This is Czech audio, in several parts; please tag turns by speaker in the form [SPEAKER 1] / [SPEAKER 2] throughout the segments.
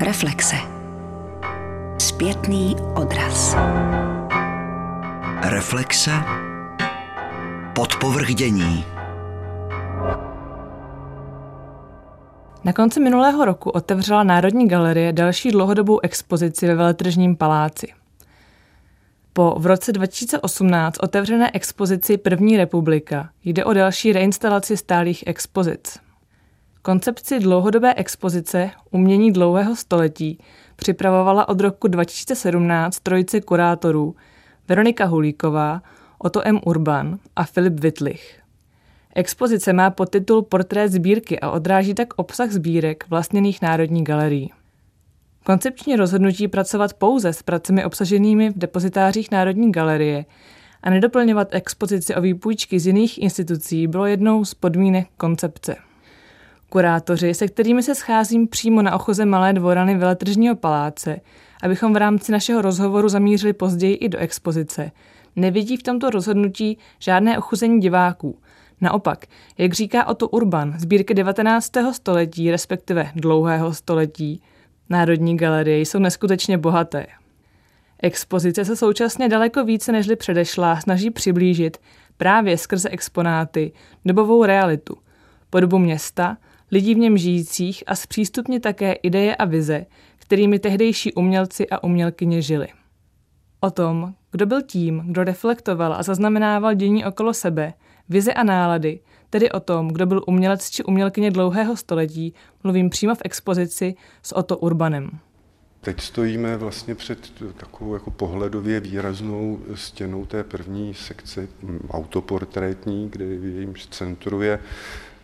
[SPEAKER 1] Reflexe. Zpětný odraz.
[SPEAKER 2] Reflexe. Podpovrdění.
[SPEAKER 3] Na konci minulého roku otevřela Národní galerie další dlouhodobou expozici ve Veletržním paláci. Po v roce 2018 otevřené expozici První republika jde o další reinstalaci stálých expozic. Koncepci dlouhodobé expozice Umění dlouhého století připravovala od roku 2017 trojice kurátorů Veronika Hulíková, Otto M. Urban a Filip Wittlich. Expozice má podtitul Portrét sbírky a odráží tak obsah sbírek vlastněných Národní galerií. Koncepční rozhodnutí pracovat pouze s pracemi obsaženými v depozitářích Národní galerie a nedoplňovat expozici o výpůjčky z jiných institucí bylo jednou z podmínek koncepce. Kurátoři, se kterými se scházím přímo na ochoze Malé dvorany Veletržního paláce, abychom v rámci našeho rozhovoru zamířili později i do expozice, nevidí v tomto rozhodnutí žádné ochuzení diváků. Naopak, jak říká Otto Urban, sbírky 19. století, respektive dlouhého století, Národní galerie jsou neskutečně bohaté. Expozice se současně daleko více nežli předešla snaží přiblížit právě skrze exponáty dobovou realitu, podobu města, lidí v něm žijících a zpřístupně také ideje a vize, kterými tehdejší umělci a umělkyně žili. O tom, kdo byl tím, kdo reflektoval a zaznamenával dění okolo sebe, vize a nálady, tedy o tom, kdo byl umělec či umělkyně dlouhého století, mluvím přímo v expozici s Otto Urbanem.
[SPEAKER 4] Teď stojíme vlastně před takovou jako pohledově výraznou stěnou té první sekce autoportrétní, kde v jejím centru je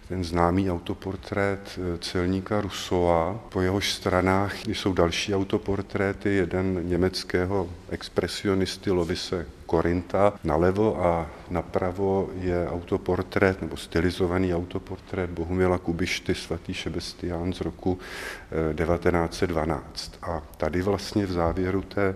[SPEAKER 4] ten známý autoportrét eh, celníka Rusova. Po jehož stranách jsou další autoportréty, jeden německého expresionisty Lovise Korinta nalevo a napravo je autoportrét nebo stylizovaný autoportrét Bohumila Kubišty svatý Šebestián z roku 1912. Eh, a tady vlastně v závěru té,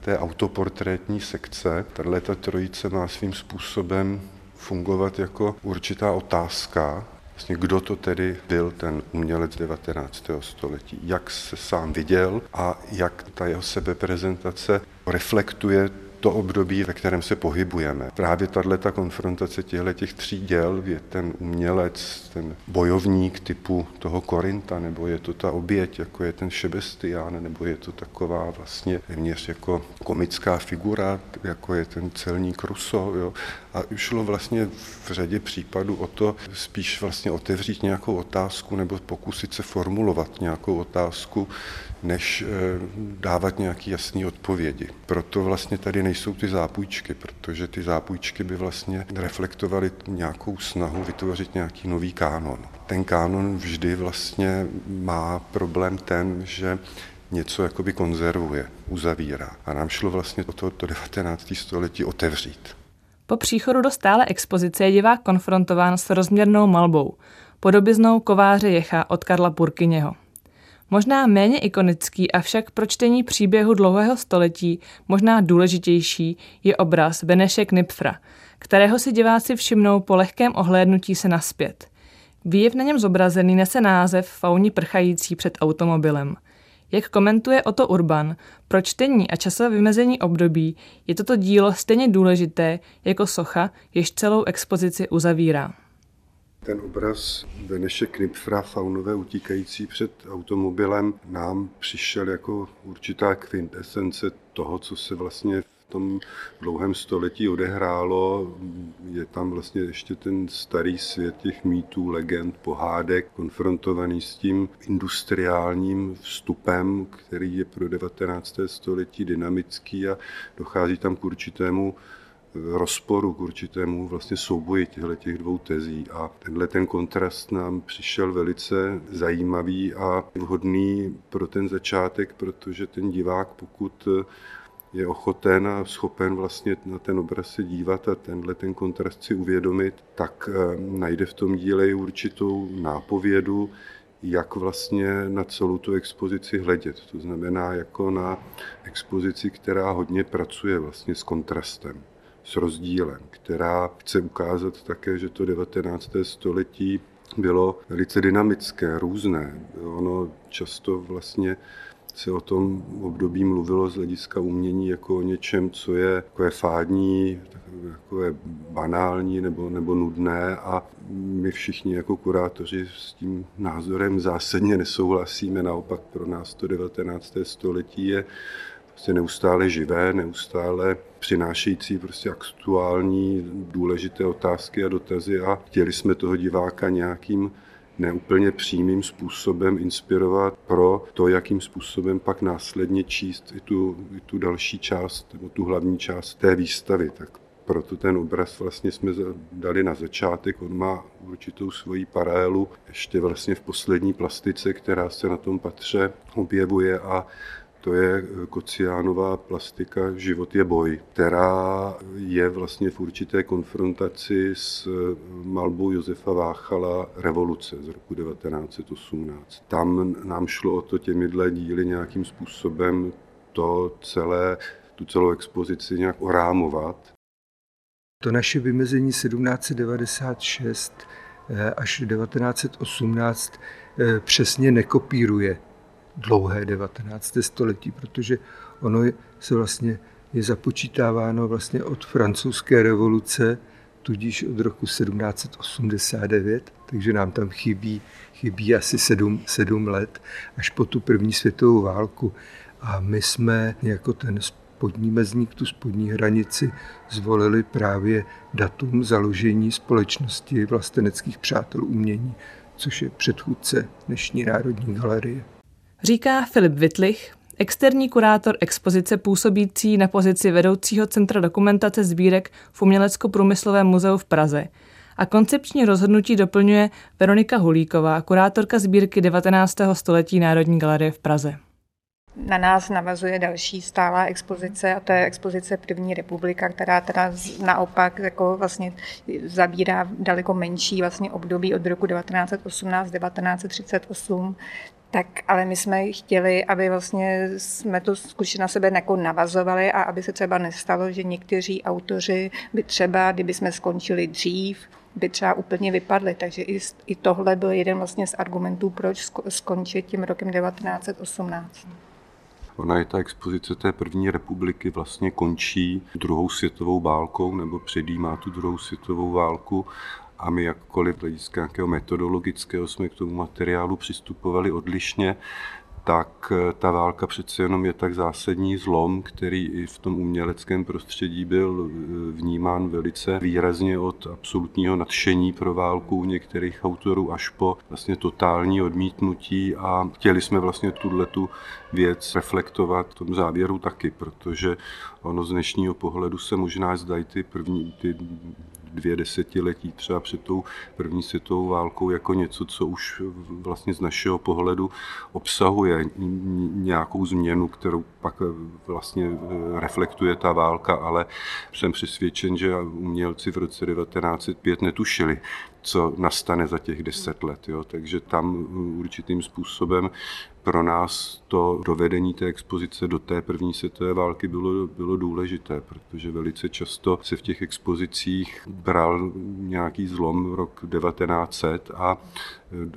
[SPEAKER 4] té autoportrétní sekce, tato trojice má svým způsobem fungovat jako určitá otázka, vlastně kdo to tedy byl ten umělec 19. století, jak se sám viděl a jak ta jeho sebeprezentace reflektuje to období, ve kterém se pohybujeme. Právě tato konfrontace těchto těch tří děl je ten umělec, ten bojovník typu toho Korinta, nebo je to ta oběť, jako je ten Šebestián, nebo je to taková vlastně téměř jako komická figura, jako je ten celník Ruso. Jo. A šlo vlastně v řadě případů o to spíš vlastně otevřít nějakou otázku nebo pokusit se formulovat nějakou otázku, než eh, dávat nějaké jasné odpovědi. Proto vlastně tady nejsou ty zápůjčky, protože ty zápůjčky by vlastně reflektovaly nějakou snahu vytvořit nějaký nový kánon. Ten kánon vždy vlastně má problém ten, že něco jakoby konzervuje, uzavírá. A nám šlo vlastně o to, to 19. století otevřít.
[SPEAKER 3] Po příchodu do stále expozice je divák konfrontován s rozměrnou malbou, podobiznou kováře Jecha od Karla Purkyněho. Možná méně ikonický, avšak pro čtení příběhu dlouhého století možná důležitější je obraz Beneše Knipfra, kterého si diváci všimnou po lehkém ohlédnutí se naspět. Výjev na něm zobrazený nese název Fauni prchající před automobilem. Jak komentuje Otto Urban, pro čtení a časové vymezení období je toto dílo stejně důležité jako socha, jež celou expozici uzavírá.
[SPEAKER 4] Ten obraz Beneše Knipfra, faunové utíkající před automobilem, nám přišel jako určitá kvintesence toho, co se vlastně v tom dlouhém století odehrálo. Je tam vlastně ještě ten starý svět těch mýtů, legend, pohádek, konfrontovaný s tím industriálním vstupem, který je pro 19. století dynamický a dochází tam k určitému rozporu k určitému vlastně souboji těchto těch dvou tezí. A tenhle ten kontrast nám přišel velice zajímavý a vhodný pro ten začátek, protože ten divák, pokud je ochoten a schopen vlastně na ten obraz se dívat a tenhle ten kontrast si uvědomit, tak eh, najde v tom díle určitou nápovědu, jak vlastně na celou tu expozici hledět. To znamená jako na expozici, která hodně pracuje vlastně s kontrastem s rozdílem, která chce ukázat také, že to 19. století bylo velice dynamické, různé. Ono často vlastně se o tom období mluvilo z hlediska umění jako o něčem, co je takové fádní, takové banální nebo, nebo nudné a my všichni jako kurátoři s tím názorem zásadně nesouhlasíme. Naopak pro nás to 19. století je prostě neustále živé, neustále přinášející prostě aktuální důležité otázky a dotazy a chtěli jsme toho diváka nějakým neúplně přímým způsobem inspirovat pro to, jakým způsobem pak následně číst i tu, i tu další část, nebo tu hlavní část té výstavy. Tak proto ten obraz vlastně jsme dali na začátek. On má určitou svoji paralelu ještě vlastně v poslední plastice, která se na tom patře objevuje a to je Kociánová plastika Život je boj, která je vlastně v určité konfrontaci s malbou Josefa Váchala Revoluce z roku 1918. Tam nám šlo o to těmidle díly nějakým způsobem to celé, tu celou expozici nějak orámovat.
[SPEAKER 1] To naše vymezení 1796 eh, až 1918 eh, přesně nekopíruje dlouhé 19. století, protože ono se vlastně je započítáváno vlastně od francouzské revoluce, tudíž od roku 1789, takže nám tam chybí, chybí asi sedm, sedm let, až po tu první světovou válku. A my jsme jako ten spodní mezník, tu spodní hranici, zvolili právě datum založení společnosti vlasteneckých přátel umění, což je předchůdce dnešní Národní galerie.
[SPEAKER 3] Říká Filip Vitlich, externí kurátor expozice působící na pozici vedoucího centra dokumentace sbírek v Umělecko-průmyslovém muzeu v Praze. A koncepční rozhodnutí doplňuje Veronika Hulíková, kurátorka sbírky 19. století Národní galerie v Praze.
[SPEAKER 2] Na nás navazuje další stálá expozice a to je expozice První republika, která teda naopak jako vlastně zabírá daleko menší vlastně období od roku 1918-1938, tak ale my jsme chtěli, aby vlastně jsme to skutečně na sebe jako navazovali a aby se třeba nestalo, že někteří autoři by třeba, kdyby jsme skončili dřív, by třeba úplně vypadly. Takže i, i tohle byl jeden vlastně z argumentů, proč skončit tím rokem 1918.
[SPEAKER 4] Ona je ta expozice té první republiky vlastně končí druhou světovou válkou nebo předjímá tu druhou světovou válku a my jakkoliv hlediska nějakého metodologického jsme k tomu materiálu přistupovali odlišně, tak eh, ta válka přece jenom je tak zásadní zlom, který i v tom uměleckém prostředí byl eh, vnímán velice výrazně od absolutního nadšení pro válku u některých autorů až po vlastně totální odmítnutí. A chtěli jsme vlastně tu věc reflektovat v tom závěru taky, protože ono z dnešního pohledu se možná zdají ty první, ty dvě desetiletí třeba před tou první světovou válkou jako něco, co už vlastně z našeho pohledu obsahuje nějakou změnu, kterou pak vlastně reflektuje ta válka, ale jsem přesvědčen, že umělci v roce 1905 netušili, co nastane za těch deset let. Jo. Takže tam určitým způsobem pro nás to dovedení té expozice do té první světové války bylo, bylo důležité, protože velice často se v těch expozicích bral nějaký zlom rok 1900 a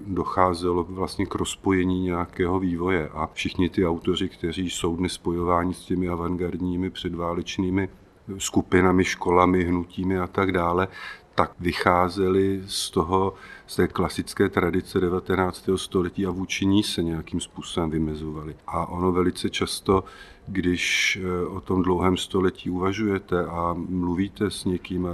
[SPEAKER 4] docházelo vlastně k rozpojení nějakého vývoje. A všichni ty autoři, kteří jsou dnes spojováni s těmi avantgardními předválečnými skupinami, školami, hnutími a tak dále, tak vycházeli z toho, z té klasické tradice 19. století a vůči ní se nějakým způsobem vymezovali. A ono velice často, když eh, o tom dlouhém století uvažujete a mluvíte s někým a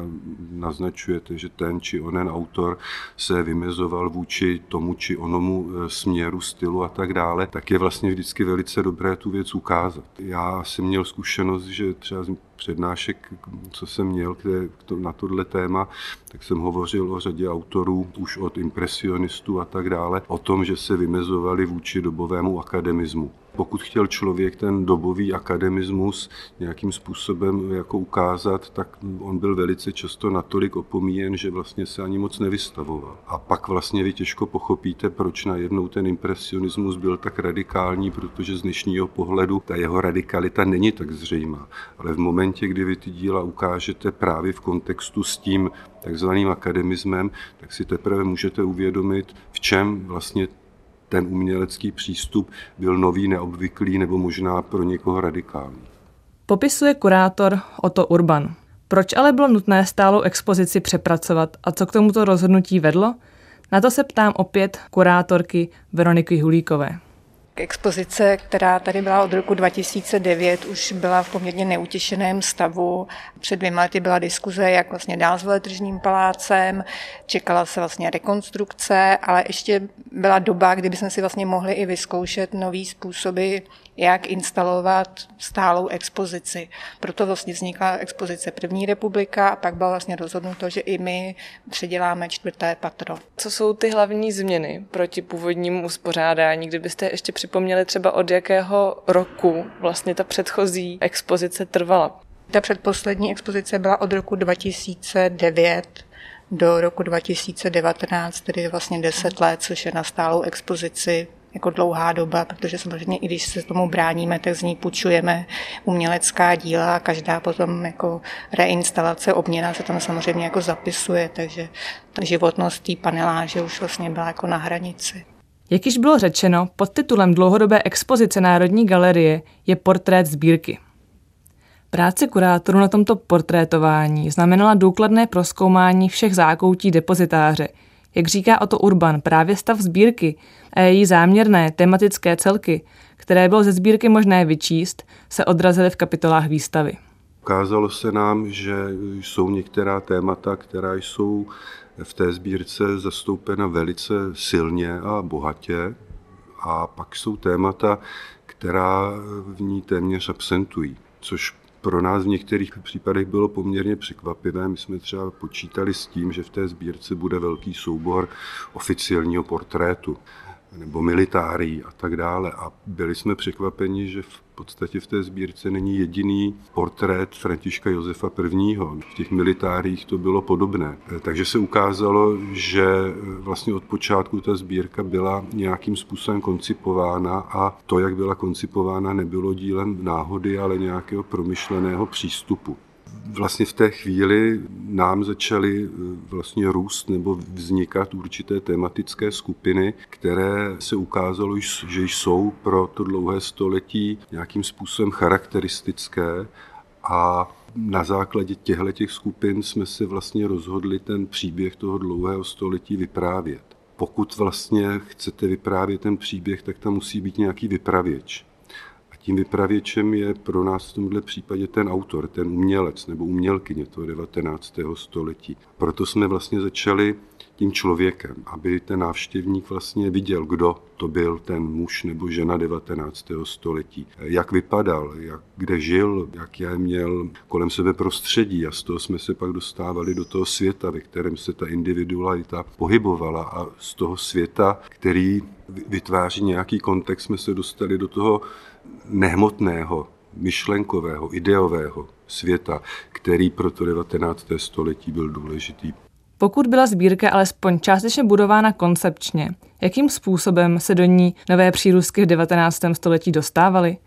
[SPEAKER 4] naznačujete, že ten či onen autor se vymezoval vůči tomu či onomu eh, směru, stylu a tak dále, tak je vlastně vždycky velice dobré tu věc ukázat. Já jsem měl zkušenost, že třeba přednášek, co jsem měl na tohle téma, tak jsem hovořil o řadě autorů, už od impresionistů a tak dále, o tom, že se vymezovali vůči dobovému akademismu. Pokud chtěl člověk ten dobový akademismus nějakým způsobem jako ukázat, tak on byl velice často natolik opomíjen, že vlastně se ani moc nevystavoval. A pak vlastně vy těžko pochopíte, proč najednou ten impresionismus byl tak radikální, protože z dnešního pohledu ta jeho radikalita není tak zřejmá. Ale v momentě, kdy vy ty díla ukážete právě v kontextu s tím takzvaným akademismem, tak si teprve můžete uvědomit, v čem vlastně ten umělecký přístup byl nový, neobvyklý nebo možná pro někoho radikální.
[SPEAKER 3] Popisuje kurátor Otto Urban. Proč ale bylo nutné stálou expozici přepracovat a co k tomuto rozhodnutí vedlo? Na to se ptám opět kurátorky Veroniky Hulíkové.
[SPEAKER 2] Expozice, která tady byla od roku 2009, už byla v poměrně neutěšeném stavu. Před dvěma lety byla diskuze, jak vlastně dál s veletržním palácem, čekala se vlastně rekonstrukce, ale ještě byla doba, kdyby jsme si vlastně mohli i vyzkoušet nový způsoby, jak instalovat stálou expozici. Proto vlastně vznikla expozice První republika a pak bylo vlastně rozhodnuto, že i my předěláme čtvrté patro.
[SPEAKER 3] Co jsou ty hlavní změny proti původnímu uspořádání? Kdybyste ještě připomněli třeba od jakého roku vlastně ta předchozí expozice trvala?
[SPEAKER 2] Ta předposlední expozice byla od roku 2009 do roku 2019, tedy vlastně 10 let, což je na stálou expozici jako dlouhá doba, protože samozřejmě i když se tomu bráníme, tak z ní půjčujeme umělecká díla a každá potom jako reinstalace, obměna se tam samozřejmě jako zapisuje, takže ta životnost té paneláže už vlastně byla jako na hranici.
[SPEAKER 3] Jak již bylo řečeno, pod titulem dlouhodobé expozice Národní galerie je portrét sbírky. Práce kurátorů na tomto portrétování znamenala důkladné proskoumání všech zákoutí depozitáře. Jak říká o to Urban, právě stav sbírky a její záměrné tematické celky, které bylo ze sbírky možné vyčíst, se odrazily v kapitolách výstavy.
[SPEAKER 4] Ukázalo se nám, že jsou některá témata, která jsou v té sbírce zastoupena velice silně a bohatě, a pak jsou témata, která v ní téměř absentují, což pro nás v některých případech bylo poměrně překvapivé. My jsme třeba počítali s tím, že v té sbírce bude velký soubor oficiálního portrétu nebo militárií a tak dále. A byli jsme překvapeni, že v podstatě v té sbírce není jediný portrét Františka Josefa I. V těch militáriích to bylo podobné. Takže se ukázalo, že vlastně od počátku ta sbírka byla nějakým způsobem koncipována a to, jak byla koncipována, nebylo dílem náhody, ale nějakého promyšleného přístupu vlastně v té chvíli nám začaly eh, vlastně růst nebo vznikat určité tematické skupiny, které se ukázalo, že jsou pro to dlouhé století nějakým způsobem charakteristické a na základě těchto těch skupin jsme se vlastně rozhodli ten příběh toho dlouhého století vyprávět. Pokud vlastně chcete vyprávět ten příběh, tak tam musí být nějaký vypravěč. Tím vypravěčem je pro nás v tomhle případě ten autor, ten umělec nebo umělkyně toho 19. století. Proto jsme vlastně začali tím člověkem, aby ten návštěvník vlastně viděl, kdo to byl ten muž nebo žena 19. století, jak vypadal, jak, kde žil, jaké měl kolem sebe prostředí a z toho jsme se pak dostávali do toho světa, ve kterém se ta individualita pohybovala a z toho světa, který vytváří nějaký kontext, jsme se dostali do toho nehmotného, myšlenkového, ideového světa, který pro to 19. století byl důležitý.
[SPEAKER 3] Pokud byla sbírka alespoň částečně budována koncepčně, jakým způsobem se do ní nové přírůstky v 19. století dostávaly?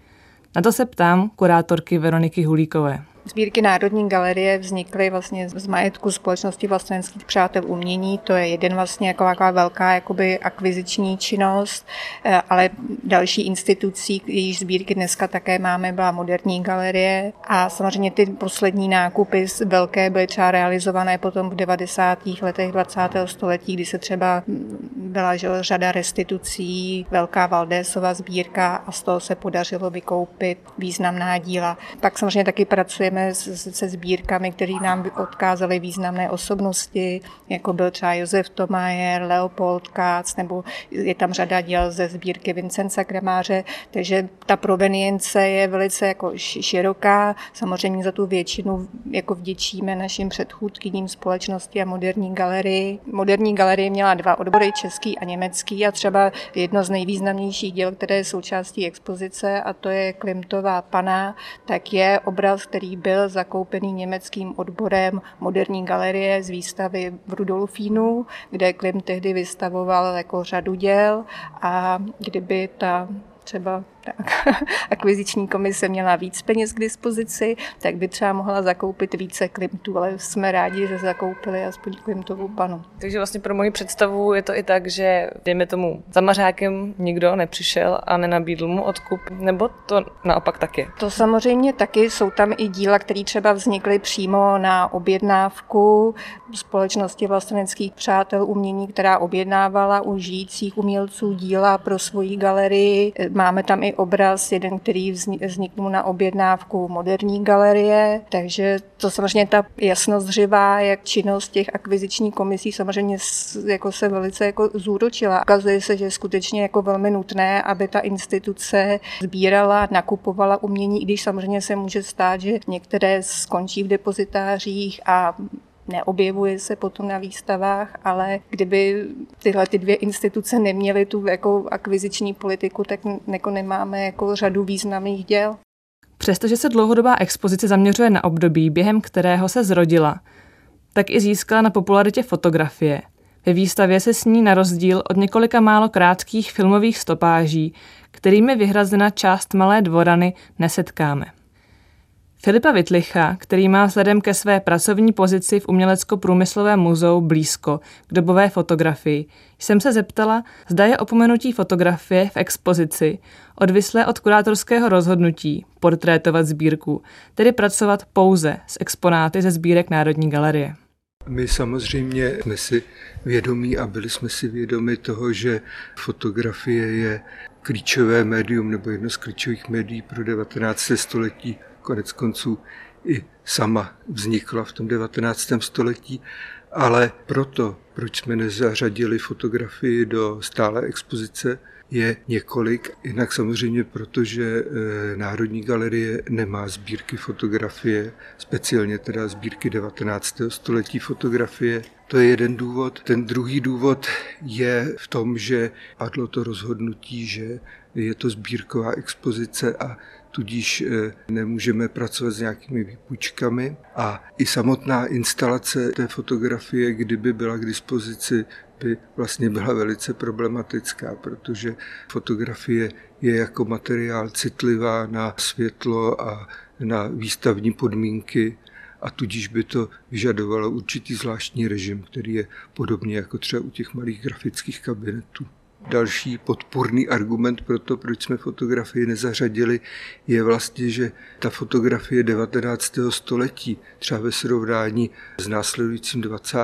[SPEAKER 3] Na to se ptám kurátorky Veroniky Hulíkové.
[SPEAKER 2] Sbírky Národní galerie vznikly vlastně z majetku společnosti vlastenských přátel umění. To je jeden vlastně jako taková velká jakoby akviziční činnost, eh, ale další institucí, jejíž sbírky dneska také máme, byla Moderní galerie a samozřejmě ty poslední nákupy velké byly třeba realizované potom v 90. letech 20. století, kdy se třeba byla že, řada restitucí, velká Valdésova sbírka a z toho se podařilo vykoupit významná díla. Pak samozřejmě taky pracujeme se sbírkami, které nám odkázaly významné osobnosti, jako byl třeba Josef Tomajer, Leopold Katz, nebo je tam řada děl ze sbírky Vincenza Kramáře, takže ta provenience je velice jako široká. Samozřejmě za tu většinu jako vděčíme našim předchůdkyním společnosti a moderní galerii. Moderní galerie měla dva odbory, český a německý a třeba jedno z nejvýznamnějších děl, které je součástí expozice a to je Klimtová pana, tak je obraz, který byl zakoupený německým odborem moderní galerie z výstavy v Rudolfínu, kde Klim tehdy vystavoval jako řadu děl a kdyby ta třeba tak akviziční komise měla víc peněz k dispozici, tak by třeba mohla zakoupit více klimtů, ale jsme rádi, že zakoupili aspoň klimtovou panu.
[SPEAKER 3] Takže vlastně pro moji představu je to i tak, že dejme tomu za mařákem nikdo nepřišel a nenabídl mu odkup, nebo to naopak taky?
[SPEAKER 2] To samozřejmě taky. Jsou tam i díla, které třeba vznikly přímo na objednávku společnosti vlasteneckých přátel umění, která objednávala u žijících umělců díla pro svoji galerii. Máme tam i obraz, jeden, který vzniknul na objednávku moderní galerie, takže to samozřejmě ta jasnost živá, jak činnost těch akvizičních komisí samozřejmě jako se velice jako zúročila. Ukazuje se, že je skutečně jako velmi nutné, aby ta instituce sbírala, nakupovala umění, i když samozřejmě se může stát, že některé skončí v depozitářích a neobjevuje se potom na výstavách, ale kdyby tyhle ty dvě instituce neměly tu jako akviziční politiku, tak jako nemáme jako řadu významných děl.
[SPEAKER 3] Přestože se dlouhodobá expozice zaměřuje na období, během kterého se zrodila, tak i získala na popularitě fotografie. Ve výstavě se s ní na rozdíl od několika málo krátkých filmových stopáží, kterými vyhrazena část Malé dvorany, nesetkáme. Filipa Vitlicha, který má vzhledem ke své pracovní pozici v Umělecko-průmyslovém muzeu blízko k dobové fotografii, jsem se zeptala, zda je opomenutí fotografie v expozici odvislé od kurátorského rozhodnutí portrétovat sbírku, tedy pracovat pouze s exponáty ze sbírek Národní galerie.
[SPEAKER 1] My samozřejmě jsme si vědomí a byli jsme si vědomi toho, že fotografie je klíčové médium nebo jedno z klíčových médií pro 19. století konec konců i sama vznikla v tom 19. století, ale proto, proč jsme nezařadili fotografii do stále expozice, je několik. Jinak samozřejmě, protože eh, Národní galerie nemá sbírky fotografie, speciálně teda sbírky 19. století fotografie. To je jeden důvod. Ten druhý důvod je v tom, že padlo to rozhodnutí, že je to sbírková expozice a tudíž eh, nemůžeme pracovat s nějakými výpůjčkami. A i samotná instalace té fotografie, kdyby byla k dispozici, by vlastně byla velice problematická, protože fotografie je jako materiál citlivá na světlo a na výstavní podmínky a tudíž by to vyžadovalo určitý zvláštní režim, který je podobně jako třeba u těch malých grafických kabinetů. Další podpůrný argument pro to, proč jsme fotografii nezařadili, je vlastně, že ta fotografie 19. století, třeba ve srovnání s následujícím 20.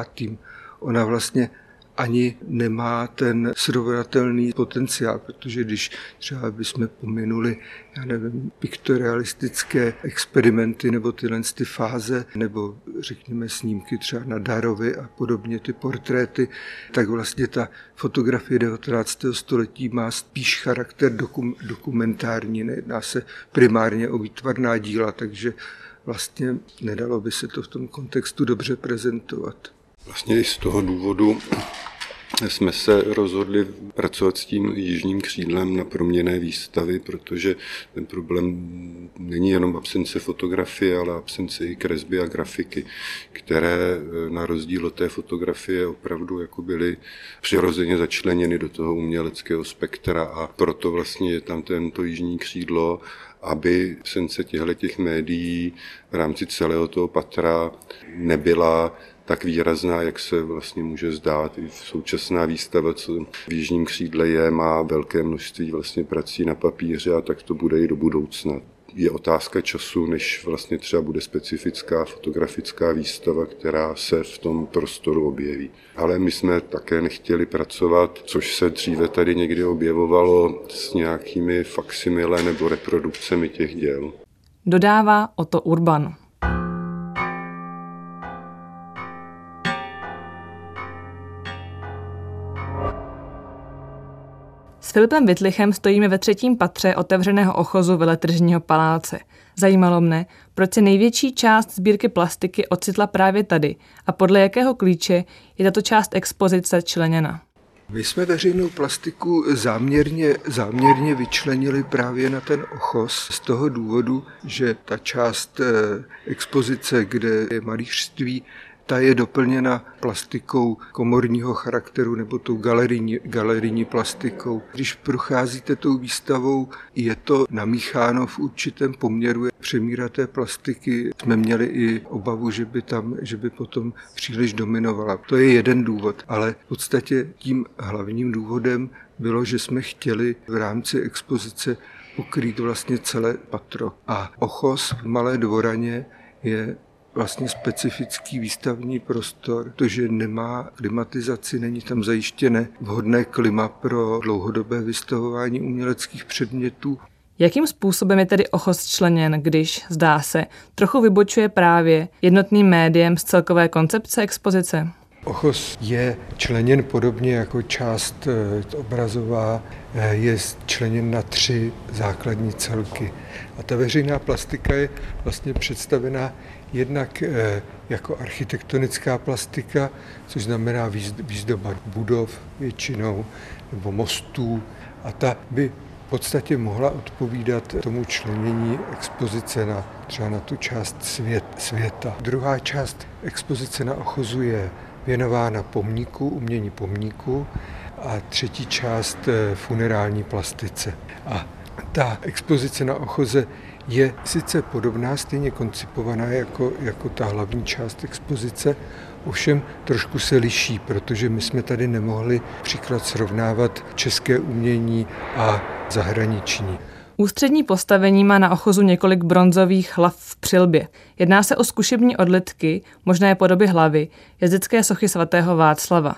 [SPEAKER 1] ona vlastně ani nemá ten srovnatelný potenciál, protože když třeba bychom pominuli, já nevím, piktorealistické experimenty nebo tyhle ty fáze, nebo řekněme snímky třeba na Darovi a podobně ty portréty, tak vlastně ta fotografie 19. století má spíš charakter dokum, dokumentární, nejedná se primárně o výtvarná díla, takže vlastně nedalo by se to v tom kontextu dobře prezentovat.
[SPEAKER 4] Vlastně i z toho důvodu jsme se rozhodli pracovat s tím jižním křídlem na proměné výstavy, protože ten problém není jenom absence fotografie, ale absence i kresby a grafiky, které eh, na rozdíl od té fotografie opravdu jako byly přirozeně začleněny do toho uměleckého spektra. A proto vlastně je tam tento jižní křídlo aby sence těchto médií v rámci celého toho patra nebyla tak výrazná, jak se vlastně může zdát. I současná výstava, co v Jižním křídle je, má velké množství vlastně prací na papíře a tak to bude i do budoucna je otázka času, než vlastně třeba bude specifická fotografická výstava, která se v tom prostoru objeví. Ale my jsme také nechtěli pracovat, což se dříve tady někdy objevovalo s nějakými faksimile nebo reprodukcemi těch děl.
[SPEAKER 3] Dodává o to Urban. S Filipem Vitlichem stojíme ve třetím patře otevřeného ochozu veletržního paláce. Zajímalo mne, proč se největší část sbírky plastiky ocitla právě tady a podle jakého klíče je tato část expozice členěna.
[SPEAKER 1] My jsme veřejnou plastiku záměrně, záměrně vyčlenili právě na ten ochos z toho důvodu, že ta část eh, expozice, kde je malířství, ta je doplněna plastikou komorního charakteru nebo tou galerijní, galerijní plastikou. Když procházíte tou výstavou, je to namícháno v určitém poměru přemíraté plastiky. Jsme měli i obavu, že by tam, že by potom příliš dominovala. To je jeden důvod, ale v podstatě tím hlavním důvodem bylo, že jsme chtěli v rámci expozice pokrýt vlastně celé patro. A Ochos v Malé Dvoraně je vlastně specifický výstavní prostor, protože nemá klimatizaci, není tam zajištěné vhodné klima pro dlouhodobé vystavování uměleckých předmětů.
[SPEAKER 3] Jakým způsobem je tedy Ochos členěn, když, zdá se, trochu vybočuje právě jednotným médiem z celkové koncepce expozice?
[SPEAKER 1] Ochos je členěn podobně jako část eh, obrazová, eh, je členěn na tři základní celky. A ta veřejná plastika je vlastně představená jednak eh, jako architektonická plastika, což znamená výzdoba budov většinou, nebo mostů. A ta by v podstatě mohla odpovídat tomu členění expozice na třeba na tu část svět, světa. Druhá část expozice na Ochozu je věnována pomníku, umění pomníku a třetí část eh, funerální plastice. A ta expozice na Ochoze je sice podobná, stejně koncipovaná jako, jako ta hlavní část expozice, ovšem trošku se liší, protože my jsme tady nemohli příklad srovnávat české umění a zahraniční.
[SPEAKER 3] Ústřední postavení má na ochozu několik bronzových hlav v přilbě. Jedná se o zkušební odlitky, možné podoby hlavy, jezdecké sochy svatého Václava.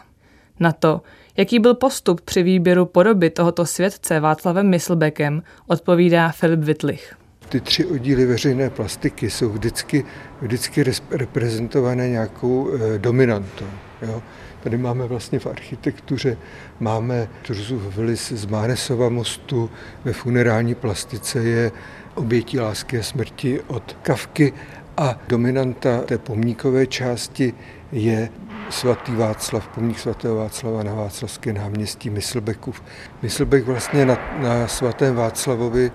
[SPEAKER 3] Na to, jaký byl postup při výběru podoby tohoto světce Václavem Myslbekem, odpovídá Filip Wittlich.
[SPEAKER 1] Ty tři oddíly veřejné plastiky jsou vždycky, vždycky reprezentované nějakou eh, dominantou. Jo? Tady máme vlastně v architektuře, máme Turzův vlis z Mánesova mostu, ve funerální plastice je obětí lásky a smrti od Kavky a dominanta té pomníkové části je svatý Václav, pomník svatého Václava na Václavské náměstí Myslbekův. Myslbek vlastně na, na svatém Václavovi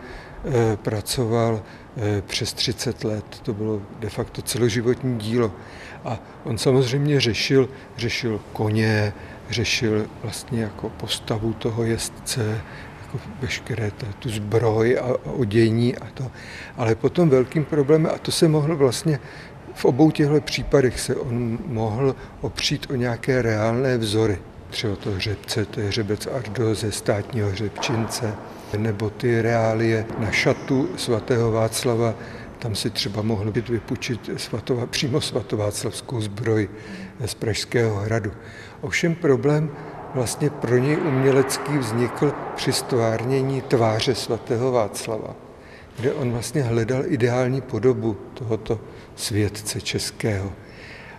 [SPEAKER 1] pracoval e, přes 30 let. To bylo de facto celoživotní dílo. A on samozřejmě řešil, řešil koně, řešil vlastně jako postavu toho jezdce, jako veškeré ta, tu zbroj a odění a to. Ale potom velkým problémem, a to se mohl vlastně v obou těchto případech se on mohl opřít o nějaké reálné vzory. Třeba to hřebce, to je hřebec Ardo ze státního hřebčince, nebo ty reálie na šatu svatého Václava, tam si třeba mohl být vypučit svatová, přímo svatováclavskou zbroj z Pražského hradu. Ovšem problém vlastně pro něj umělecký vznikl při stvárnění tváře svatého Václava, kde on vlastně hledal ideální podobu tohoto světce českého.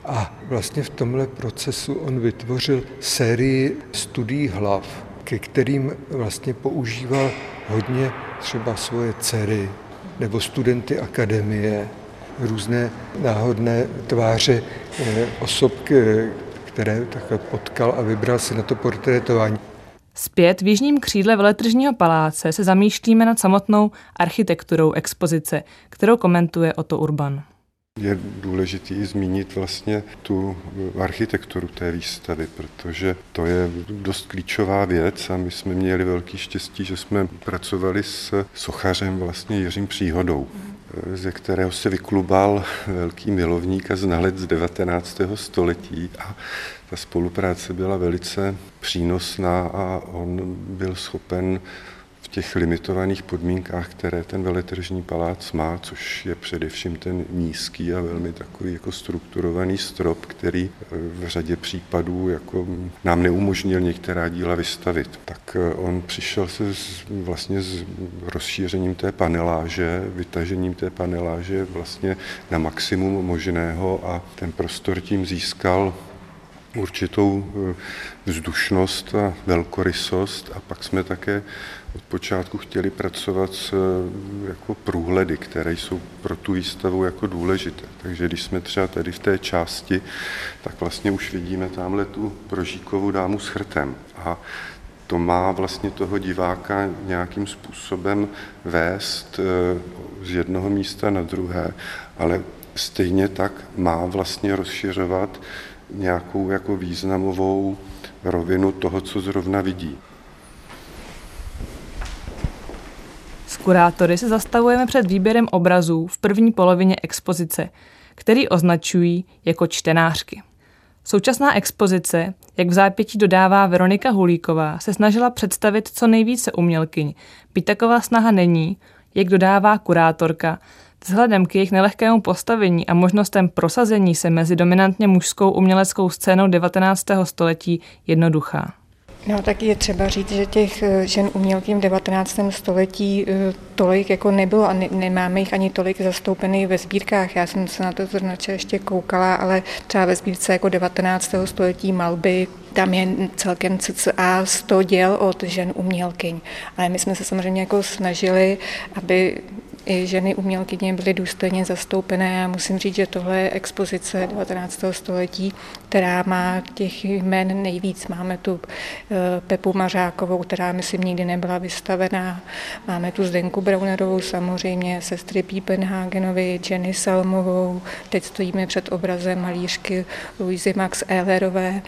[SPEAKER 1] A vlastně v tomhle procesu on vytvořil sérii studií hlav, ke kterým vlastně používal hodně třeba svoje dcery, nebo studenty akademie, různé náhodné tváře eh, osob, které takhle potkal a vybral si na to portrétování.
[SPEAKER 3] Zpět v jižním křídle veletržního paláce se zamýšlíme nad samotnou architekturou expozice, kterou komentuje Otto Urban.
[SPEAKER 4] Je důležité zmínit vlastně tu architekturu té výstavy, protože to je dost klíčová věc a my jsme měli velký štěstí, že jsme pracovali s sochařem vlastně Jiřím Příhodou, ze kterého se vyklubal velký milovník a znalec z 19. století a ta spolupráce byla velice přínosná a on byl schopen v těch limitovaných podmínkách, které ten veletržní palác má, což je především ten nízký a velmi takový jako strukturovaný strop, který v řadě případů jako nám neumožnil některá díla vystavit. Tak eh, on přišel se s, vlastně s rozšířením té paneláže, vytažením té paneláže vlastně na maximum možného a ten prostor tím získal určitou eh, vzdušnost a velkorysost a pak jsme také od počátku chtěli pracovat s eh, jako průhledy, které jsou pro tu výstavu jako důležité. Takže když jsme třeba tady v té části, tak vlastně už vidíme tamhle tu prožíkovou dámu s chrtem. A to má vlastně toho diváka nějakým způsobem vést eh, z jednoho místa na druhé, ale stejně tak má vlastně rozšiřovat nějakou jako významovou rovinu toho, co zrovna vidí.
[SPEAKER 3] S kurátory se zastavujeme před výběrem obrazů v první polovině expozice, který označují jako čtenářky. Současná expozice, jak v zápětí dodává Veronika Hulíková, se snažila představit co nejvíce umělkyň. Byť taková snaha není, jak dodává kurátorka, vzhledem k jejich nelehkému postavení a možnostem prosazení se mezi dominantně mužskou uměleckou scénou 19. století jednoduchá.
[SPEAKER 2] No tak je třeba říct, že těch eh, žen umělkyň v 19. století eh, tolik jako nebylo a ne, nemáme jich ani tolik zastoupený ve sbírkách. Já jsem se na to zrovna ještě koukala, ale třeba ve sbírce jako 19. století malby tam je celkem cca 100 děl od žen umělkyň. Ale my jsme se samozřejmě jako snažili, aby i ženy umělkyně byly důstojně zastoupené. Já musím říct, že tohle je expozice 19. století, která má těch jmén nejvíc. Máme tu eh, Pepu Mařákovou, která myslím nikdy nebyla vystavená. Máme tu Zdenku Braunerovou samozřejmě, sestry Piepenhagenovi, Jenny Salmovou. Teď stojíme před obrazem malířky Louise Max Ehlerové.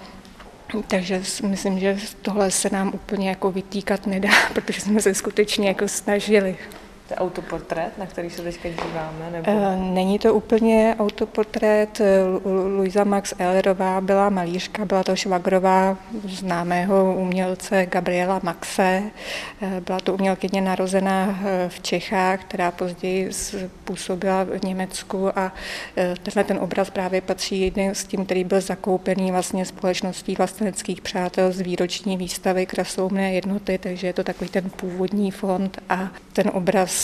[SPEAKER 2] Takže myslím, že tohle se nám úplně jako vytýkat nedá, protože jsme se skutečně jako snažili.
[SPEAKER 3] To je autoportrét, na který se teďka díváme? Nebo...
[SPEAKER 2] Eh, není to úplně autoportrét. Luisa Max Ellerová byla malířka, byla to švagrová známého umělce Gabriela Maxe. Eh, byla to umělkyně narozená eh, v Čechách, která později působila v Německu a tenhle ten obraz právě patří s tím, který byl zakoupený vlastně společností vlasteneckých přátel z výroční výstavy Krasloumné jednoty, takže je to takový ten původní fond a ten obraz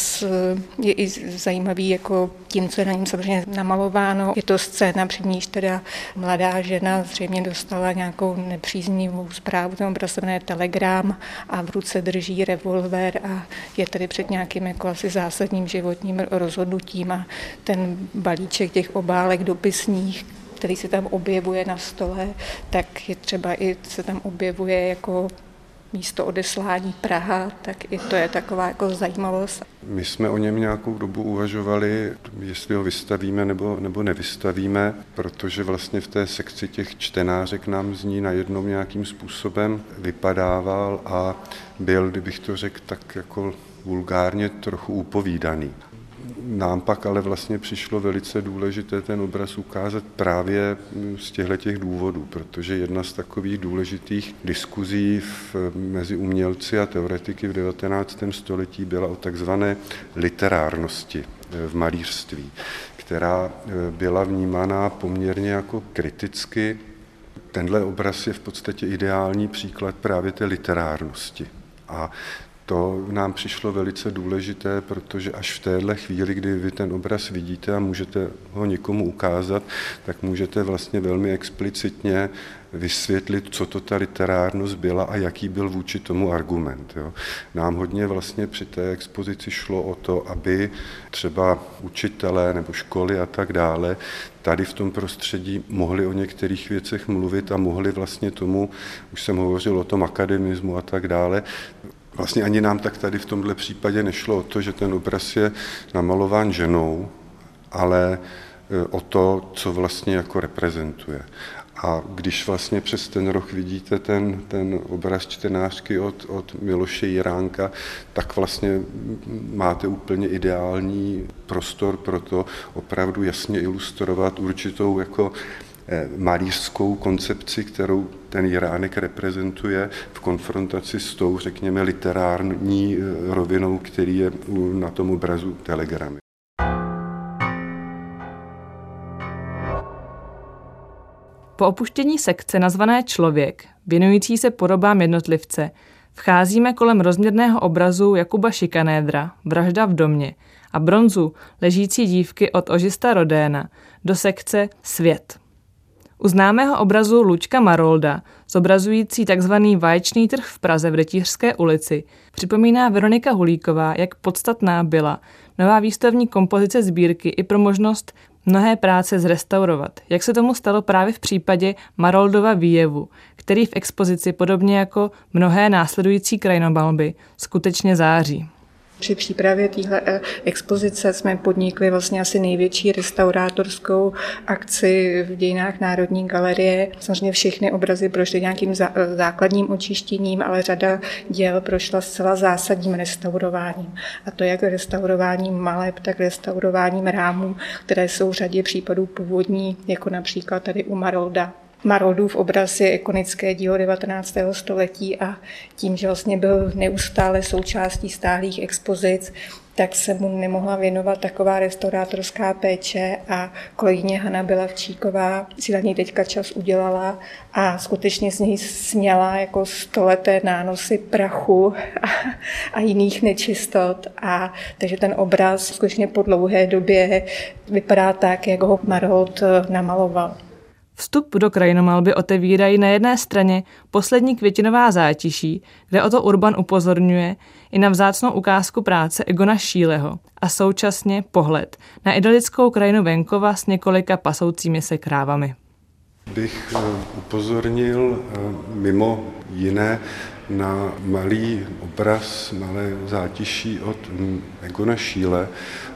[SPEAKER 2] je i zajímavý jako tím, co je na něm samozřejmě namalováno. Je to scéna, před níž teda mladá žena zřejmě dostala nějakou nepříznivou zprávu, ten obraz se telegram a v ruce drží revolver a je tady před nějakým jako asi zásadním životním rozhodnutím a ten balíček těch obálek dopisních, který se tam objevuje na stole, tak je třeba i se tam objevuje jako místo odeslání Praha, tak i to je taková jako zajímavost.
[SPEAKER 4] My jsme o něm nějakou dobu uvažovali, jestli ho vystavíme nebo, nebo nevystavíme, protože vlastně v té sekci těch čtenářek nám z ní najednou nějakým způsobem vypadával a byl, kdybych to řekl, tak jako vulgárně trochu upovídaný. Nám pak ale vlastně přišlo velice důležité ten obraz ukázat právě z těchto těch důvodů, protože jedna z takových důležitých diskuzí v, mezi umělci a teoretiky v 19. století byla o takzvané literárnosti eh, v malířství, která eh, byla vnímána poměrně jako kriticky. Tenhle obraz je v podstatě ideální příklad právě té literárnosti. A to nám přišlo velice důležité, protože až v téhle chvíli, kdy vy ten obraz vidíte a můžete ho někomu ukázat, tak můžete vlastně velmi explicitně vysvětlit, co to ta literárnost byla a jaký byl vůči tomu argument. Jo. Nám hodně vlastně při té expozici šlo o to, aby třeba učitelé nebo školy a tak dále tady v tom prostředí mohli o některých věcech mluvit a mohli vlastně tomu, už jsem hovořil o tom akademismu a tak dále, Vlastně ani nám tak tady v tomhle případě nešlo o to, že ten obraz je namalován ženou, ale e, o to, co vlastně jako reprezentuje. A když vlastně přes ten rok vidíte ten, ten obraz čtenářky od, od Miloše Jiránka, tak vlastně máte úplně ideální prostor pro to opravdu jasně ilustrovat určitou jako Eh, malířskou koncepci, kterou ten Jiránek reprezentuje v konfrontaci s tou, řekněme, literární eh, rovinou, který je na tom obrazu telegramy.
[SPEAKER 3] Po opuštění sekce nazvané Člověk, věnující se podobám jednotlivce, vcházíme kolem rozměrného obrazu Jakuba Šikanédra Vražda v domě a bronzu ležící dívky od Ožista Rodéna do sekce Svět. U známého obrazu Lučka Marolda, zobrazující tzv. vaječný trh v Praze v Rytířské ulici, připomíná Veronika Hulíková, jak podstatná byla nová výstavní kompozice sbírky i pro možnost mnohé práce zrestaurovat, jak se tomu stalo právě v případě Maroldova výjevu, který v expozici podobně jako mnohé následující krajinobalby skutečně září.
[SPEAKER 2] Při přípravě téhle eh, expozice jsme podnikli vlastně asi největší restaurátorskou akci v dějinách Národní galerie. Samozřejmě všechny obrazy prošly nějakým eh, základním očištěním, ale řada děl prošla zcela zásadním restaurováním. A to jak restaurováním maleb, tak restaurováním rámů, které jsou v řadě případů původní, jako například tady u Marolda Maroldův obraz je ikonické dílo 19. století a tím, že vlastně byl neustále součástí stálých expozic, tak se mu nemohla věnovat taková restaurátorská péče a kolegyně Hanna Belavčíková si na něj teďka čas udělala a skutečně z něj sněla jako stoleté nánosy prachu a, a jiných nečistot. A takže ten obraz skutečně po dlouhé době vypadá tak, jak ho Marold namaloval.
[SPEAKER 3] Vstup do krajinomalby otevírají na jedné straně poslední květinová zátiší, kde o to Urban upozorňuje i na vzácnou ukázku práce Egona Šíleho a současně pohled na idylickou krajinu venkova s několika pasoucími se krávami.
[SPEAKER 4] Bych eh, upozornil eh, mimo jiné na malý obraz, malé zátiší od Egona Šíle,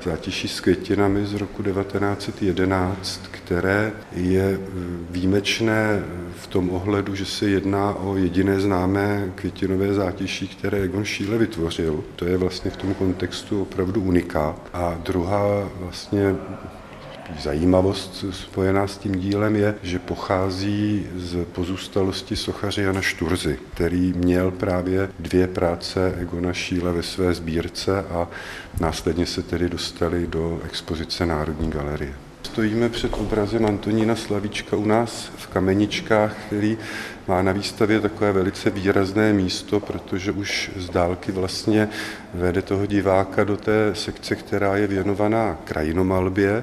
[SPEAKER 4] zátiší s květinami z roku 1911, které je výjimečné v tom ohledu, že se jedná o jediné známé květinové zátiší, které Egon Schiele vytvořil. To je vlastně v tom kontextu opravdu uniká. A druhá vlastně Zajímavost spojená s tím dílem je, že pochází z pozůstalosti sochaře Jana Šturzy, který měl právě dvě práce Egona Šíle ve své sbírce a následně se tedy dostali do expozice Národní galerie. Stojíme před obrazem Antonína Slavíčka u nás v Kameničkách, který má na výstavě takové velice výrazné místo, protože už z dálky vlastně vede toho diváka do té sekce, která je věnovaná krajinomalbě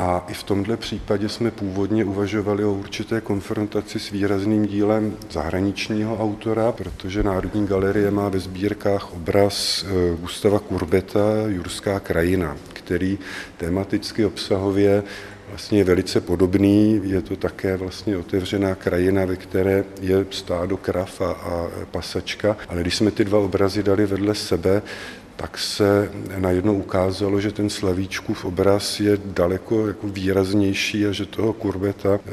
[SPEAKER 4] a i v tomto případě jsme původně uvažovali o určité konfrontaci s výrazným dílem zahraničního autora, protože Národní galerie má ve sbírkách obraz eh, Gustava Kurbeta Jurská krajina, který tematicky obsahově vlastně je velice podobný. Je to také vlastně otevřená krajina, ve které je stádo krav a, a pasačka. Ale když jsme ty dva obrazy dali vedle sebe, tak se najednou ukázalo, že ten Slavíčkův obraz je daleko jako výraznější a že toho kurbeta eh,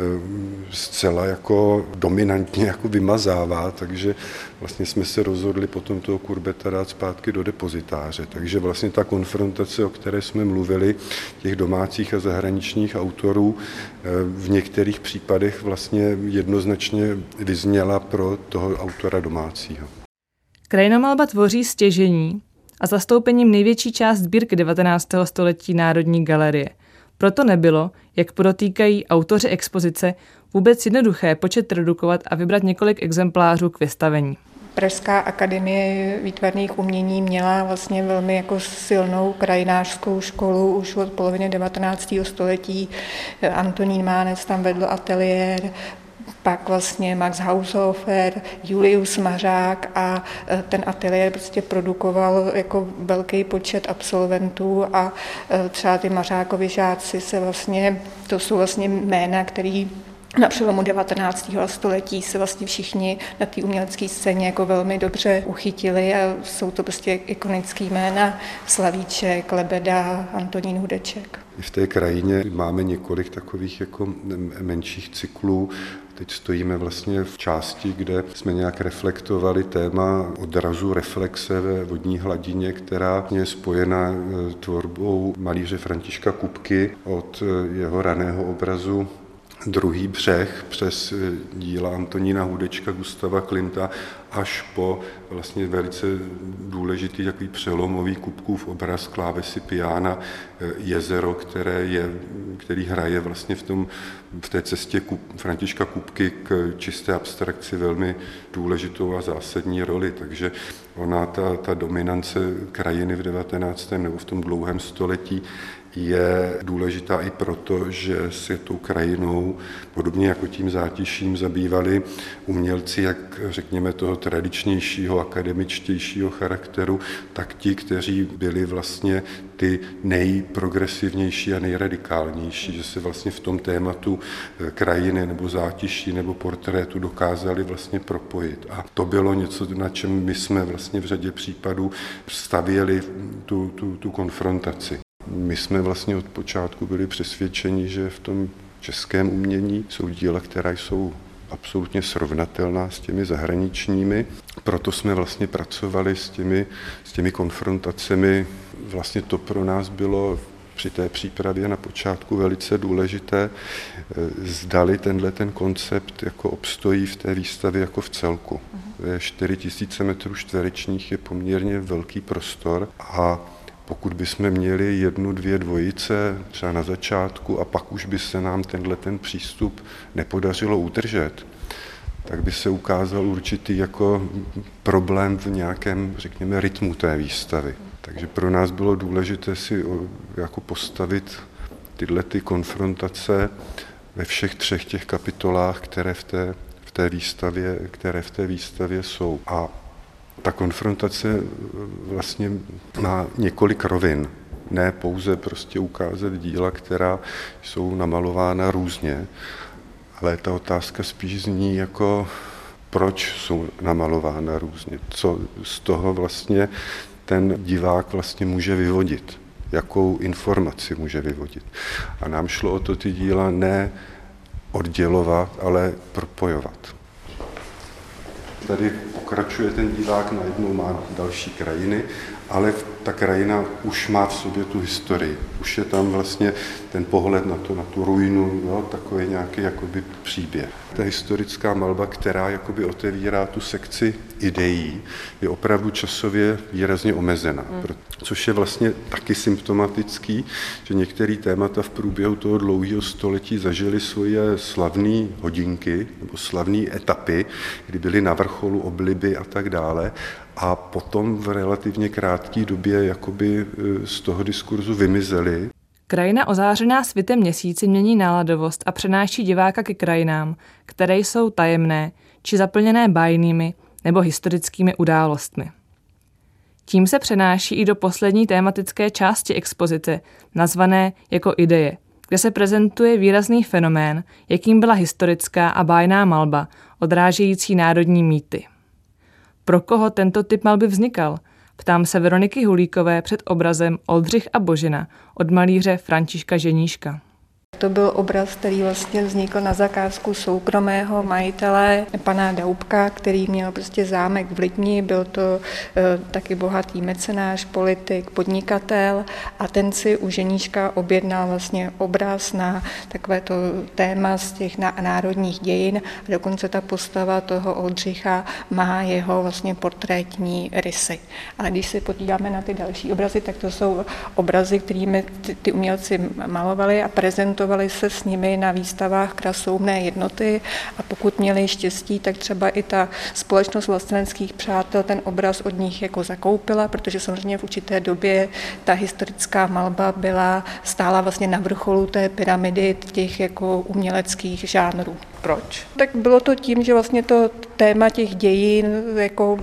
[SPEAKER 4] zcela jako dominantně jako vymazává, takže vlastně jsme se rozhodli potom toho kurbeta dát zpátky do depozitáře. Takže vlastně ta konfrontace, o které jsme mluvili, těch domácích a zahraničních autorů, eh, v některých případech vlastně jednoznačně vyzněla pro toho autora domácího.
[SPEAKER 3] Krajinomalba tvoří stěžení, a zastoupením největší část sbírky 19. století Národní galerie. Proto nebylo, jak podotýkají autoři expozice, vůbec jednoduché počet redukovat a vybrat několik exemplářů k vystavení.
[SPEAKER 2] Pražská akademie výtvarných umění měla vlastně velmi jako silnou krajinářskou školu už od poloviny 19. století. Antonín Mánec tam vedl ateliér, pak vlastně Max Haushofer, Julius Mařák a e, ten ateliér prostě produkoval jako velký počet absolventů a e, třeba ty Mařákovi žáci se vlastně, to jsou vlastně jména, který na přelomu 19. století se vlastně všichni na té umělecké scéně jako velmi dobře uchytili a jsou to prostě ikonický jména Slavíček, Lebeda, Antonín Hudeček.
[SPEAKER 4] I v té krajině máme několik takových jako menších cyklů. Teď stojíme vlastně v části, kde jsme nějak reflektovali téma odrazu reflexe ve vodní hladině, která je spojena e, tvorbou malíře Františka Kupky od e, jeho raného obrazu druhý břeh přes eh, díla Antonína Hudečka, Gustava Klimta až po vlastně velice důležitý takový přelomový Kupkův obraz klávesy Piana eh, Jezero, které je, který hraje vlastně v, tom, v té cestě Kup, Františka Kupky k čisté abstrakci velmi důležitou a zásadní roli. Takže ona, ta, ta dominance krajiny v 19. nebo v tom dlouhém století je důležitá i proto, že se tou krajinou, podobně jako tím zátiším, zabývali umělci, jak řekněme toho tradičnějšího, akademičtějšího charakteru, tak ti, kteří byli vlastně ty nejprogresivnější a nejradikálnější, že se vlastně v tom tématu eh, krajiny nebo zátiší nebo portrétu dokázali vlastně propojit. A to bylo něco, na čem my jsme vlastně v řadě případů stavěli tu, tu, tu konfrontaci. My jsme vlastně od počátku byli přesvědčeni, že v tom českém umění jsou díla, která jsou absolutně srovnatelná s těmi zahraničními. Proto jsme vlastně pracovali s těmi, s těmi konfrontacemi. Vlastně to pro nás bylo při té přípravě na počátku velice důležité, zdali tenhle ten koncept jako obstojí v té výstavě jako v celku. Ve 4000 metrů čtverečních je poměrně velký prostor a pokud bychom měli jednu, dvě dvojice třeba na začátku a pak už by se nám tenhle ten přístup nepodařilo udržet, tak by se ukázal určitý jako problém v nějakém, řekněme, rytmu té výstavy. Takže pro nás bylo důležité si jako postavit tyhle ty konfrontace ve všech třech těch kapitolách, které v té, v té výstavě, které v té výstavě jsou. A ta konfrontace eh, vlastně má několik rovin. Ne pouze prostě ukázat díla, která jsou namalována různě, ale ta otázka spíš zní jako, proč jsou namalována různě, co z toho vlastně ten divák vlastně může vyvodit, jakou informaci může vyvodit. A nám šlo o to ty díla ne oddělovat, ale propojovat. Tady pokračuje ten divák, najednou má další krajiny, ale ta krajina už má v sobě tu historii. Už je tam vlastně ten pohled na, to, na tu ruinu, jo, takový nějaký jakoby příběh. Ta historická malba, která jakoby otevírá tu sekci ideí, je opravdu časově výrazně omezena, mm. což je vlastně taky symptomatický, že některé témata v průběhu toho dlouhého století zažili svoje slavné hodinky nebo slavné etapy, kdy byly na vrcholu obliby a tak dále a potom v relativně krátké době jakoby e, z toho diskurzu vymizeli.
[SPEAKER 3] Krajina ozářená svitem měsíci mění náladovost a přenáší diváka ke krajinám, které jsou tajemné či zaplněné bájnými nebo historickými událostmi. Tím se přenáší i do poslední tématické části expozice, nazvané jako ideje, kde se prezentuje výrazný fenomén, jakým byla historická a bájná malba, odrážející národní mýty. Pro koho tento typ malby vznikal? Ptám se Veroniky Hulíkové před obrazem Oldřich a Božina od malíře Františka Ženíška.
[SPEAKER 2] To byl obraz, který vlastně vznikl na zakázku soukromého majitele pana Daubka, který měl prostě zámek v Lidni, byl to e, taky bohatý mecenáš, politik, podnikatel. A ten si u ženíška objednal vlastně obraz na takové to téma z těch národních dějin. A dokonce ta postava toho Oldřicha má jeho vlastně portrétní rysy. Ale když se podíváme na ty další obrazy, tak to jsou obrazy, kterými ty, ty umělci malovali a prezentovali prezentovali se s nimi na výstavách krasoumné jednoty a pokud měli štěstí, tak třeba i ta společnost vlasteneckých přátel ten obraz od nich jako zakoupila, protože samozřejmě v určité době ta historická malba byla stála vlastně na vrcholu té pyramidy těch jako uměleckých žánrů. Proč? Tak bylo to tím, že vlastně to téma těch dějin jako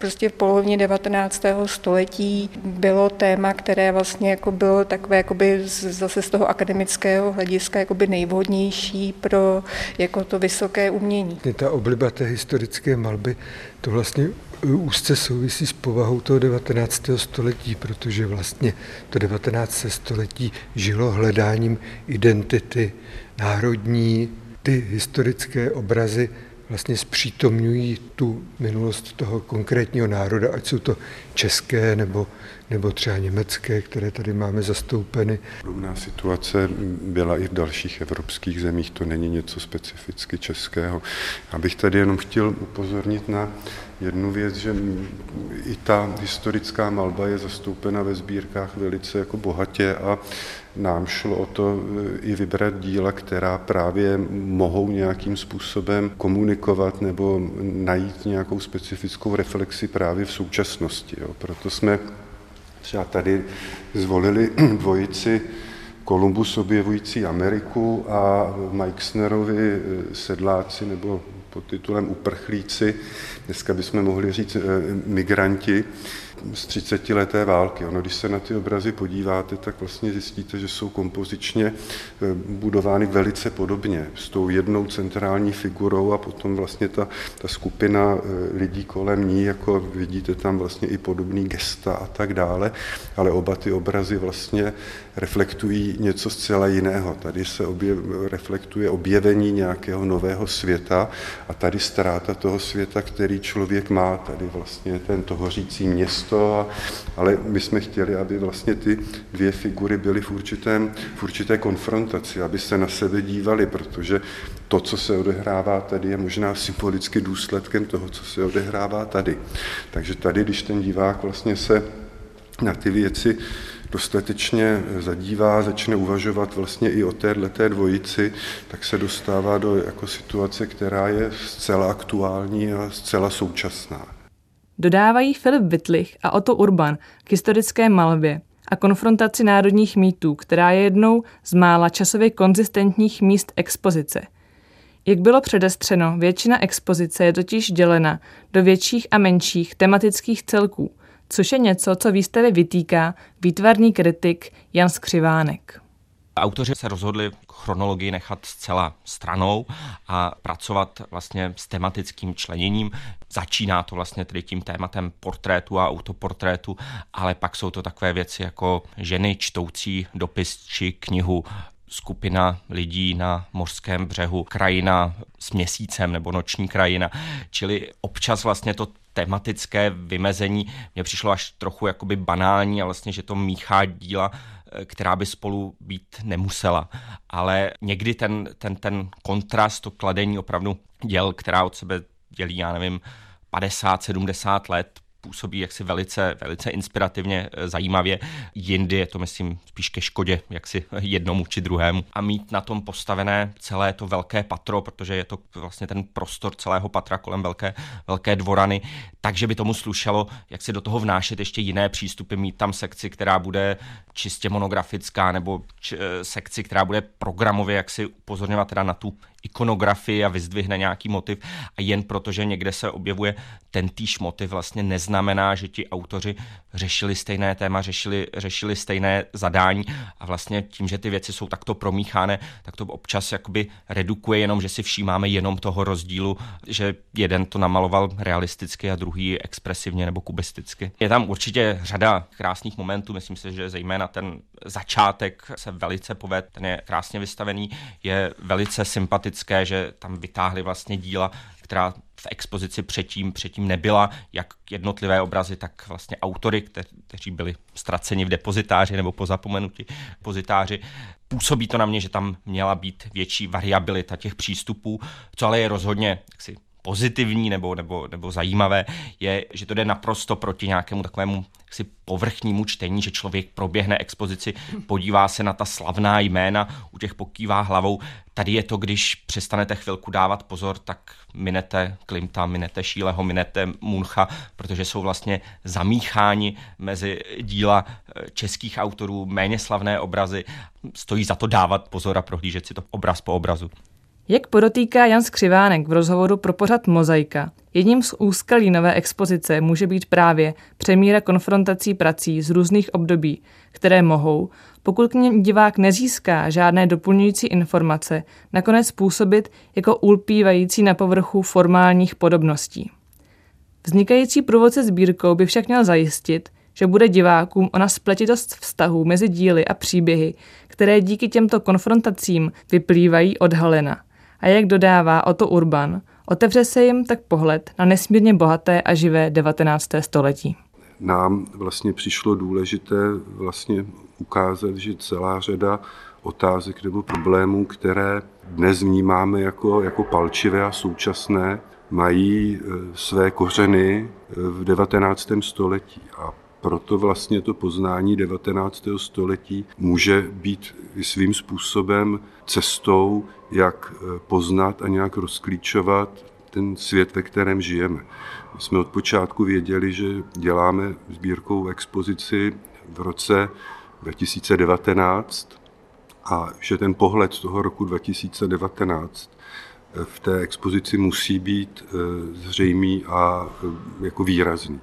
[SPEAKER 2] prostě v polovině 19. století bylo téma, které vlastně jako bylo takové jakoby zase z toho akademického hlediska jakoby nejvhodnější pro jako to vysoké umění.
[SPEAKER 1] Ta obliba té historické malby, to vlastně úzce souvisí s povahou toho 19. století, protože vlastně to 19. století žilo hledáním identity národní, ty historické obrazy vlastně zpřítomňují tu minulost toho konkrétního národa, ať jsou to české nebo, nebo třeba německé, které tady máme zastoupeny.
[SPEAKER 4] Podobná situace byla i v dalších evropských zemích, to není něco specificky českého. Abych tady jenom chtěl upozornit na jednu věc, že i ta historická malba je zastoupena ve sbírkách velice jako bohatě a nám šlo o to e, i vybrat díla, která právě mohou nějakým způsobem komunikovat nebo najít nějakou specifickou reflexi právě v současnosti. Jo. Proto jsme třeba tady zvolili dvojici Kolumbus objevující Ameriku a Meixnerovi eh, sedláci nebo pod titulem uprchlíci, dneska bychom mohli říct eh, migranti, z 30 leté války. Ono, když se na ty obrazy podíváte, tak vlastně zjistíte, že jsou kompozičně eh, budovány velice podobně, s tou jednou centrální figurou a potom vlastně ta, ta skupina eh, lidí kolem ní, jako vidíte tam vlastně i podobný gesta a tak dále, ale oba ty obrazy vlastně reflektují něco zcela jiného. Tady se objev, reflektuje objevení nějakého nového světa a tady ztráta toho světa, který člověk má. Tady vlastně ten hořící město, a, ale my jsme chtěli, aby vlastně ty dvě figury byly v, určitém, v určité konfrontaci, aby se na sebe dívali, protože to, co se odehrává tady, je možná symbolicky důsledkem toho, co se odehrává tady. Takže tady, když ten divák vlastně se na ty věci dostatečně zadívá, začne uvažovat vlastně i o této dvojici, tak se dostává do jako situace, která je zcela aktuální a zcela současná.
[SPEAKER 3] Dodávají Filip Wittlich a Otto Urban k historické malbě a konfrontaci národních mýtů, která je jednou z mála časově konzistentních míst expozice. Jak bylo předestřeno, většina expozice je totiž dělena do větších a menších tematických celků, což je něco, co výstavě vytýká výtvarný kritik Jan Skřivánek.
[SPEAKER 5] Autoři se rozhodli chronologii nechat zcela stranou a pracovat vlastně s tematickým členěním. Začíná to vlastně tedy tím tématem portrétu a autoportrétu, ale pak jsou to takové věci jako ženy čtoucí dopis či knihu, skupina lidí na mořském břehu, krajina s měsícem nebo noční krajina. Čili občas vlastně to tematické vymezení mě přišlo až trochu jakoby banální a vlastně, že to míchá díla, která by spolu být nemusela. Ale někdy ten, ten, ten kontrast, to kladení opravdu děl, která od sebe dělí, já nevím, 50-70 let, působí jaksi velice, velice inspirativně, eh, zajímavě. Jindy je to, myslím, spíš ke škodě, jaksi jednomu či druhému. A mít na tom postavené celé to velké patro, protože je to vlastně ten prostor celého patra kolem velké, velké dvorany, takže by tomu slušelo, jak si do toho vnášet ještě jiné přístupy, mít tam sekci, která bude čistě monografická, nebo č- eh, sekci, která bude programově jak si upozorňovat teda na tu ikonografii a vyzdvihne nějaký motiv a jen protože někde se objevuje ten týž motiv vlastně neznamená, že ti autoři řešili stejné téma, řešili, řešili stejné zadání a vlastně tím, že ty věci jsou takto promíchané, tak to občas jakoby redukuje jenom, že si všímáme jenom toho rozdílu, že jeden to namaloval realisticky a druhý expresivně nebo kubisticky. Je tam určitě řada krásných momentů, myslím si, že zejména ten začátek se velice poved, ten je krásně vystavený, je velice sympatické, že tam vytáhli vlastně díla, která v expozici předtím, předtím nebyla, jak jednotlivé obrazy, tak vlastně autory, kteří byli ztraceni v depozitáři nebo po zapomenutí depozitáři. Působí to na mě, že tam měla být větší variabilita těch přístupů, co ale je rozhodně jaksi pozitivní nebo, nebo, nebo zajímavé, je, že to jde naprosto proti nějakému takovému si povrchnímu čtení, že člověk proběhne expozici, podívá se na ta slavná jména, u těch pokývá hlavou. Tady je to, když přestanete chvilku dávat pozor, tak minete Klimta, minete Šíleho, minete Muncha, protože jsou vlastně zamícháni mezi díla eh, českých autorů, méně slavné obrazy. Stojí za to dávat pozor a prohlížet si to obraz po obrazu.
[SPEAKER 3] Jak podotýká Jan Skřivánek v rozhovoru pro pořad Mozaika, jedním z úskalí nové expozice může být právě přemíra konfrontací prací z různých období, které mohou, pokud k něm divák nezíská žádné doplňující informace, nakonec působit jako ulpívající na povrchu formálních podobností. Vznikající průvodce sbírkou by však měl zajistit, že bude divákům ona spletitost vztahů mezi díly a příběhy, které díky těmto konfrontacím vyplývají odhalena – a jak dodává Otto Urban, otevře se jim tak pohled na nesmírně bohaté a živé 19. století.
[SPEAKER 4] Nám vlastně přišlo důležité vlastně ukázat, že celá řada otázek nebo problémů, které dnes vnímáme jako, jako palčivé a současné, mají e, své kořeny e, v 19. století. A proto vlastně to poznání 19. století může být svým způsobem cestou, jak eh, poznat a nějak rozklíčovat ten svět, ve kterém žijeme. My jsme od počátku věděli, že děláme sbírkou expozici v roce 2019 a že ten pohled z toho roku 2019 v té expozici musí být zřejmý a jako výrazný.